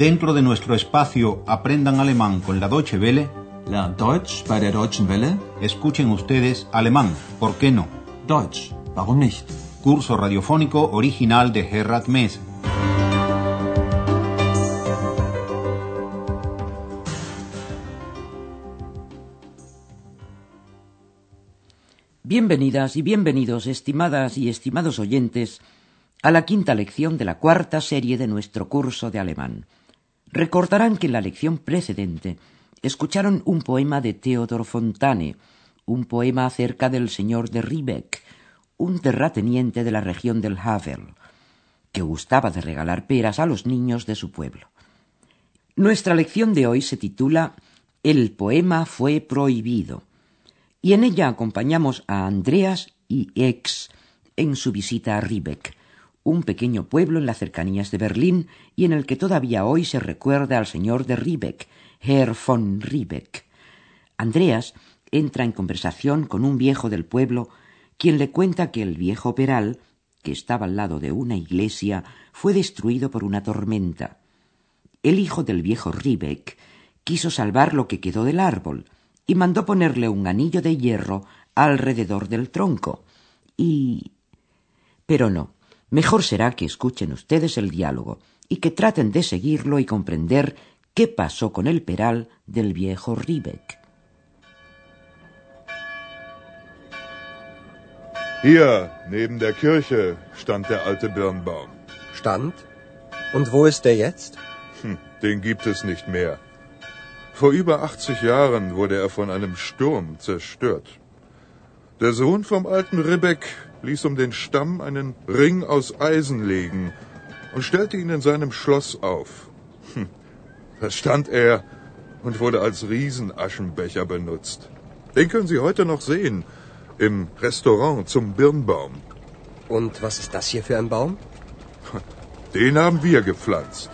Dentro de nuestro espacio Aprendan Alemán con la Deutsche Welle, Lernt Deutsch bei der Deutschen Welle. escuchen ustedes alemán, ¿por qué no? Deutsch, warum nicht? Curso radiofónico original de Gerhard Mess. Bienvenidas y bienvenidos, estimadas y estimados oyentes, a la quinta lección de la cuarta serie de nuestro curso de alemán. Recordarán que en la lección precedente escucharon un poema de Theodor Fontane, un poema acerca del señor de Riebeck, un terrateniente de la región del Havel, que gustaba de regalar peras a los niños de su pueblo. Nuestra lección de hoy se titula El poema fue prohibido y en ella acompañamos a Andreas y Ex en su visita a Riebeck, un pequeño pueblo en las cercanías de Berlín y en el que todavía hoy se recuerda al señor de Riebeck, Herr von Riebeck. Andreas entra en conversación con un viejo del pueblo, quien le cuenta que el viejo peral, que estaba al lado de una iglesia, fue destruido por una tormenta. El hijo del viejo Riebeck quiso salvar lo que quedó del árbol, y mandó ponerle un anillo de hierro alrededor del tronco. Y. Pero no. Mejor será que escuchen ustedes el diálogo y que traten de seguirlo y comprender qué pasó con el peral del viejo Riebeck. Hier, neben der Kirche, stand der alte Birnbaum. Stand? Und wo ist der jetzt? Hm, den gibt es nicht mehr. Vor über 80 Jahren wurde er von einem Sturm zerstört. Der Sohn vom alten Ribbeck ließ um den Stamm einen Ring aus Eisen legen und stellte ihn in seinem Schloss auf. Hm, da stand er und wurde als Riesenaschenbecher benutzt. Den können Sie heute noch sehen im Restaurant zum Birnbaum. Und was ist das hier für ein Baum? Den haben wir gepflanzt.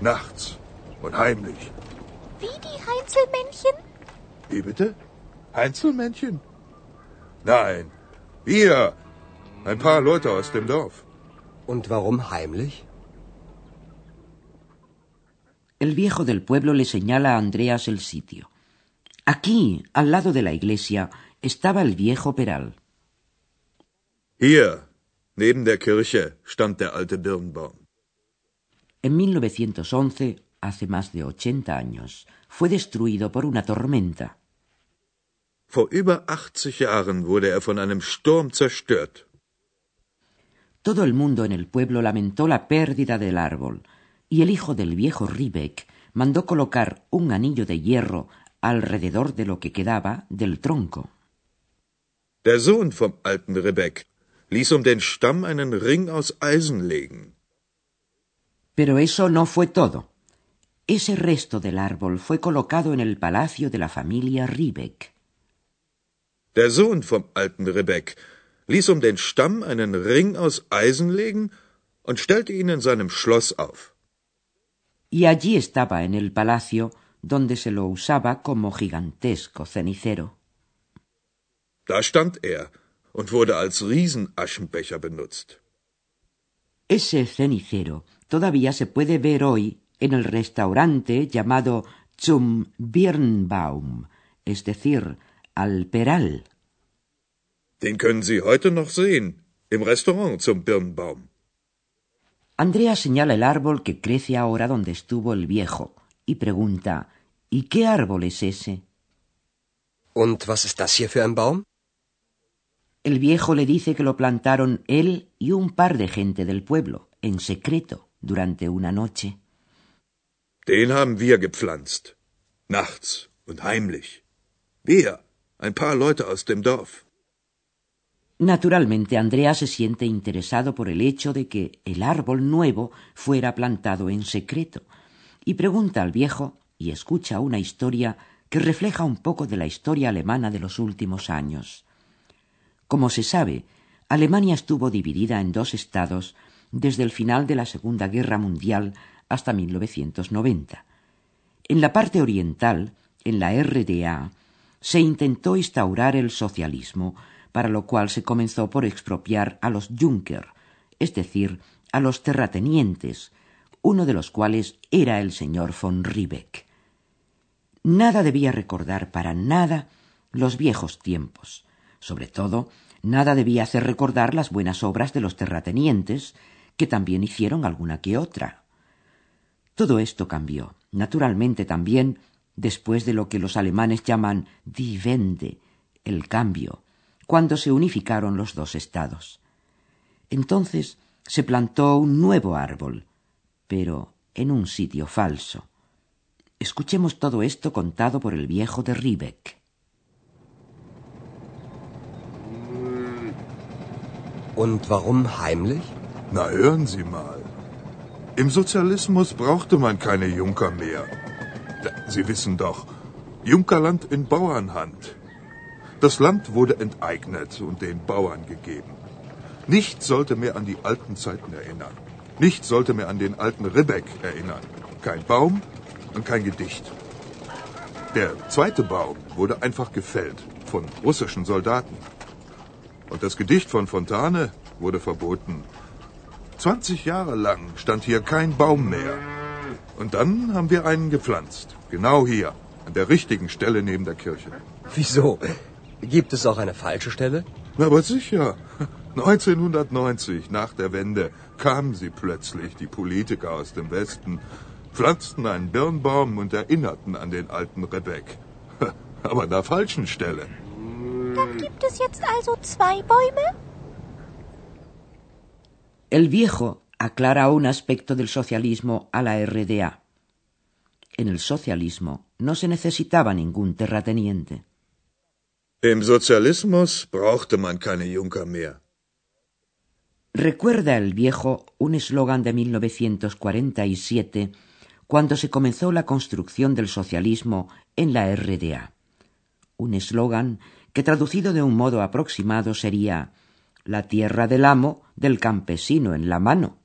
Nachts und heimlich. Wie die Heinzelmännchen? Wie bitte? Einzelmännchen? Nein, wir. Ein paar Leute aus dem Dorf. Und warum heimlich? El viejo del pueblo le señala a Andreas el sitio. Aquí, al lado de la iglesia, estaba el viejo peral. Hier, neben der Kirche, stand der alte Birnbaum. En 1911, hace más de 80 años, fue destruido por una tormenta. Vor über 80 Jahren wurde er von einem Sturm zerstört. Todo el mundo en el pueblo lamentó la pérdida del árbol, y el hijo del viejo Riebeck mandó colocar un anillo de hierro alrededor de lo que quedaba del tronco. Der Sohn vom alten Rebek ließ um den Stamm einen Ring aus Eisen legen. Pero eso no fue todo. Ese resto del árbol fue colocado en el palacio de la familia Riebeck. Der Sohn vom alten ließ um den Stamm einen Ring aus Eisen legen und stellte ihn in seinem Schloss auf. Y allí estaba en el palacio donde se lo usaba como gigantesco cenicero. Da stand er und wurde als Riesenaschenbecher benutzt. Ese cenicero todavía se puede ver hoy en el restaurante llamado Zum Birnbaum, es decir, al Peral. Den können Sie heute noch sehen, im Restaurant zum Birnbaum. Andrea señala el árbol que crece ahora donde estuvo el viejo y pregunta ¿Y qué árbol es ese? Und was ist das hier für ein Baum? El viejo le dice que lo plantaron él y un par de gente del pueblo, en secreto, durante una noche. Den haben wir gepflanzt. Nachts und heimlich. Wir, ein paar Leute aus dem Dorf. Naturalmente, Andrea se siente interesado por el hecho de que el árbol nuevo fuera plantado en secreto, y pregunta al viejo y escucha una historia que refleja un poco de la historia alemana de los últimos años. Como se sabe, Alemania estuvo dividida en dos estados desde el final de la Segunda Guerra Mundial hasta 1990. En la parte oriental, en la RDA, se intentó instaurar el socialismo, para lo cual se comenzó por expropiar a los Junker, es decir, a los terratenientes, uno de los cuales era el señor von Riebeck. Nada debía recordar para nada los viejos tiempos. Sobre todo, nada debía hacer recordar las buenas obras de los terratenientes, que también hicieron alguna que otra. Todo esto cambió, naturalmente también, después de lo que los alemanes llaman die Wende, el cambio, cuando se unificaron los dos estados. Entonces se plantó un nuevo árbol, pero en un sitio falso. Escuchemos todo esto contado por el viejo de Riebeck. Und warum heimlich? Na hören Sie mal. Im Sozialismus brauchte man keine Junker mehr. Sie wissen doch, Junkerland in Bauernhand. Das Land wurde enteignet und den Bauern gegeben. Nichts sollte mehr an die alten Zeiten erinnern. Nichts sollte mehr an den alten Ribbeck erinnern. Kein Baum und kein Gedicht. Der zweite Baum wurde einfach gefällt von russischen Soldaten. Und das Gedicht von Fontane wurde verboten. 20 Jahre lang stand hier kein Baum mehr. Und dann haben wir einen gepflanzt. Genau hier, an der richtigen Stelle neben der Kirche. Wieso? Gibt es auch eine falsche Stelle? Na, aber sicher. 1990, nach der Wende, kamen sie plötzlich, die Politiker aus dem Westen, pflanzten einen Birnbaum und erinnerten an den alten Rebek. Aber an der falschen Stelle. Dann gibt es jetzt also zwei Bäume? El viejo aclara un aspecto del socialismo a la RDA. En el socialismo no se necesitaba ningún terrateniente. Im Sozialismus brauchte man keine Junker mehr. Recuerda el viejo un eslogan de 1947 cuando se comenzó la construcción del socialismo en la RDA. Un eslogan que traducido de un modo aproximado sería la tierra del amo del campesino en la mano.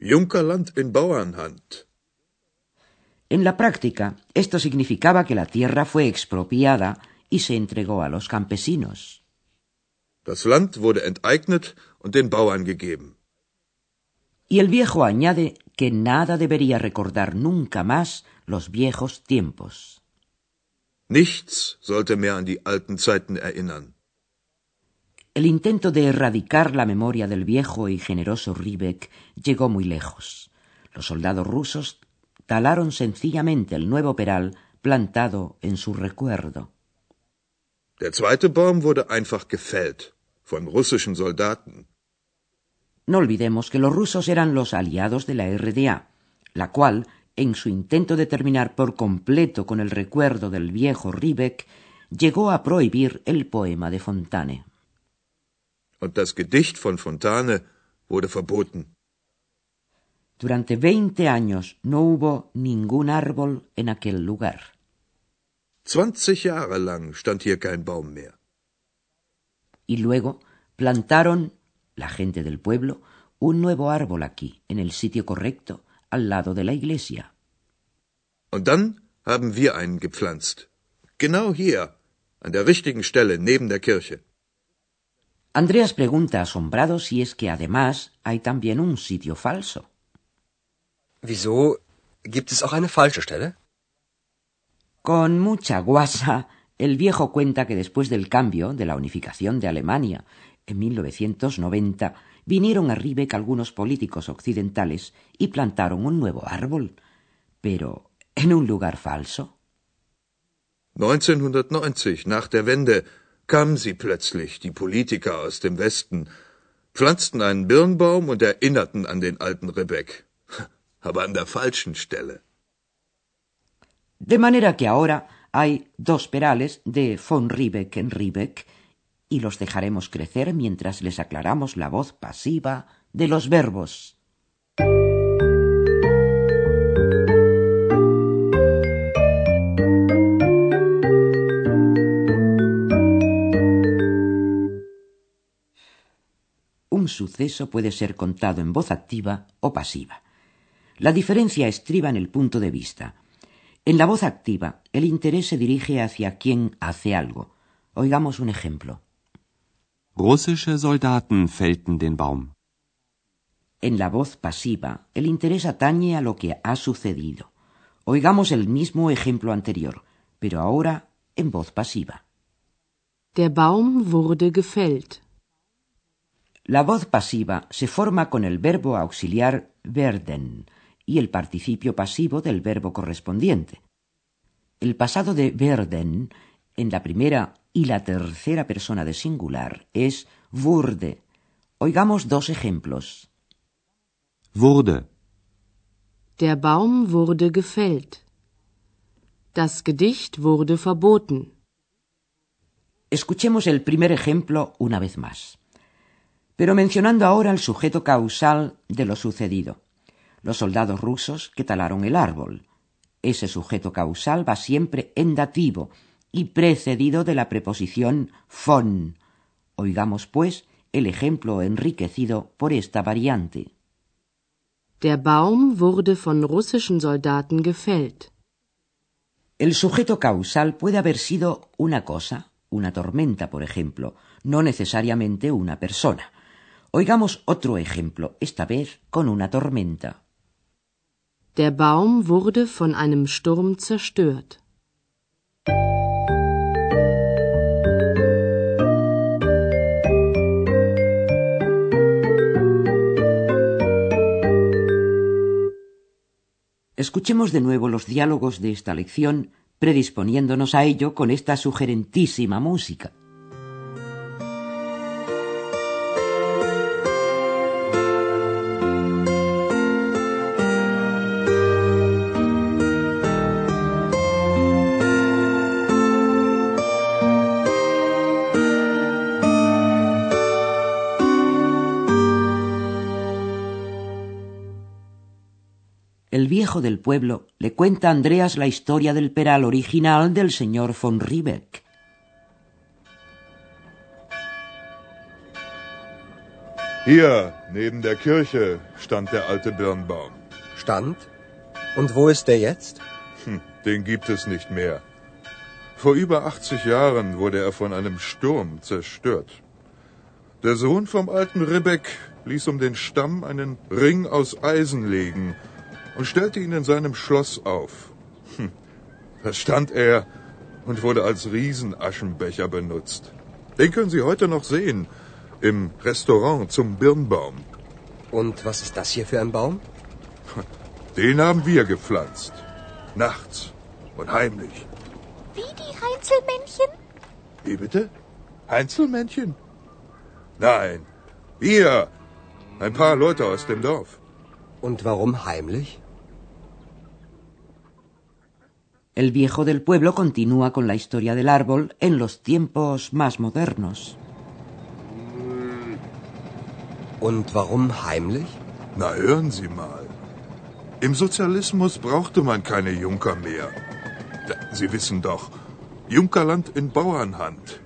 Junkerland in Bauernhand. En la práctica, esto significaba que la tierra fue expropiada y se entregó a los campesinos. Das Land wurde enteignet und den Bauern gegeben. Y el viejo añade que nada debería recordar nunca más los viejos tiempos. Nichts sollte mehr an die alten Zeiten erinnern. El intento de erradicar la memoria del viejo y generoso Riebeck llegó muy lejos. Los soldados rusos talaron sencillamente el nuevo peral plantado en su recuerdo. Der zweite Baum wurde einfach gefällt von russischen Soldaten. No olvidemos que los rusos eran los aliados de la RDA, la cual, en su intento de terminar por completo con el recuerdo del viejo Riebeck, llegó a prohibir el poema de Fontane. Und das Gedicht von Fontane wurde verboten. Durante veinte años no hubo ningún árbol en aquel lugar. 20 Jahre lang stand hier kein Baum mehr. Y luego plantaron, la gente del pueblo, un nuevo árbol aquí, en el sitio correcto, al lado de la iglesia. Und dann haben wir einen gepflanzt. Genau hier, an der richtigen Stelle neben der Kirche. Andreas pregunta asombrado si es que además hay también un sitio falso. Wieso? Gibt es auch eine falsche Stelle? Con mucha guasa, el viejo cuenta que después del cambio de la unificación de Alemania en 1990 vinieron a Riebeck algunos políticos occidentales y plantaron un nuevo árbol, pero en un lugar falso. 1990, nach der Wende, kamen sie plötzlich, die Politiker aus dem Westen, pflanzten einen Birnbaum und erinnerten an den alten Rebek. Aber an der falschen Stelle. De manera que ahora hay dos perales de von Riebeck en Riebeck y los dejaremos crecer mientras les aclaramos la voz pasiva de los verbos. Un suceso puede ser contado en voz activa o pasiva. La diferencia estriba en el punto de vista. En la voz activa, el interés se dirige hacia quien hace algo. Oigamos un ejemplo. Russische Soldaten fällten den Baum. En la voz pasiva, el interés atañe a lo que ha sucedido. Oigamos el mismo ejemplo anterior, pero ahora en voz pasiva. Der Baum wurde gefällt. La voz pasiva se forma con el verbo auxiliar werden y el participio pasivo del verbo correspondiente. El pasado de werden en la primera y la tercera persona de singular es wurde. Oigamos dos ejemplos. Wurde. Der Baum wurde gefällt. Das Gedicht wurde verboten. Escuchemos el primer ejemplo una vez más, pero mencionando ahora el sujeto causal de lo sucedido. Los soldados rusos que talaron el árbol. Ese sujeto causal va siempre en dativo y precedido de la preposición von. Oigamos, pues, el ejemplo enriquecido por esta variante. Der Baum wurde von russischen Soldaten gefällt. El sujeto causal puede haber sido una cosa, una tormenta, por ejemplo, no necesariamente una persona. Oigamos otro ejemplo, esta vez con una tormenta. Der Baum wurde von einem Sturm zerstört. Escuchemos de nuevo los diálogos de esta lección, predisponiéndonos a ello con esta sugerentísima música. Viejo del pueblo le cuenta a Andreas la historia del peral original del señor von Riebeck. Hier, neben der Kirche, stand der alte Birnbaum. Stand? Und wo ist der jetzt? Hm, den gibt es nicht mehr. Vor über 80 Jahren wurde er von einem Sturm zerstört. Der Sohn vom alten Ribbeck ließ um den Stamm einen Ring aus Eisen legen und stellte ihn in seinem Schloss auf. Hm. Da stand er und wurde als Riesenaschenbecher benutzt. Den können Sie heute noch sehen im Restaurant zum Birnbaum. Und was ist das hier für ein Baum? Den haben wir gepflanzt. Nachts und heimlich. Wie die Heinzelmännchen? Wie bitte? Heinzelmännchen? Nein, wir. Ein paar Leute aus dem Dorf. Und warum heimlich? El viejo del pueblo continúa con la historia del árbol en los tiempos más modernos. Und warum heimlich? Na hören Sie mal. Im Sozialismus brauchte man keine Junker mehr. Sie wissen doch, Junkerland in Bauernhand.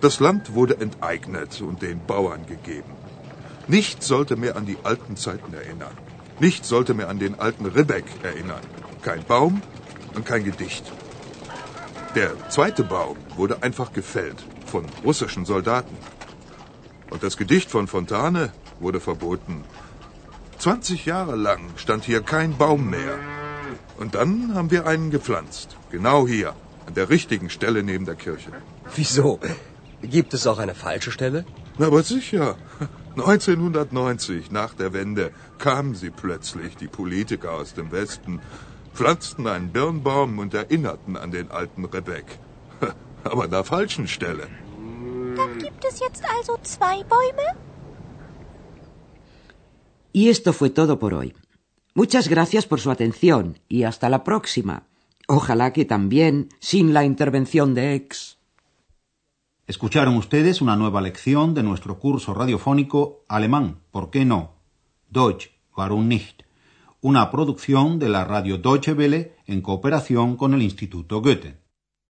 Das Land wurde enteignet und den Bauern gegeben. Nichts sollte mehr an die alten Zeiten erinnern. Nichts sollte mehr an den alten Ribbeck erinnern. Kein Baum, und kein Gedicht. Der zweite Baum wurde einfach gefällt von russischen Soldaten. Und das Gedicht von Fontane wurde verboten. 20 Jahre lang stand hier kein Baum mehr. Und dann haben wir einen gepflanzt. Genau hier, an der richtigen Stelle neben der Kirche. Wieso? Gibt es auch eine falsche Stelle? Na, aber sicher. 1990, nach der Wende, kamen sie plötzlich, die Politiker aus dem Westen, pflanzten einen Birnbaum und erinnerten an den alten Rebek. Aber an der falschen Stelle. Dann gibt es jetzt also zwei Bäume? Y esto fue todo por hoy. Muchas gracias por su atención y hasta la próxima. Ojalá que también sin la intervención de ex. Escucharon ustedes una nueva lección de nuestro curso radiofónico Alemán, ¿por qué no? Deutsch, warum nicht? Una producción de la radio Deutsche Welle en cooperación con el Instituto Goethe.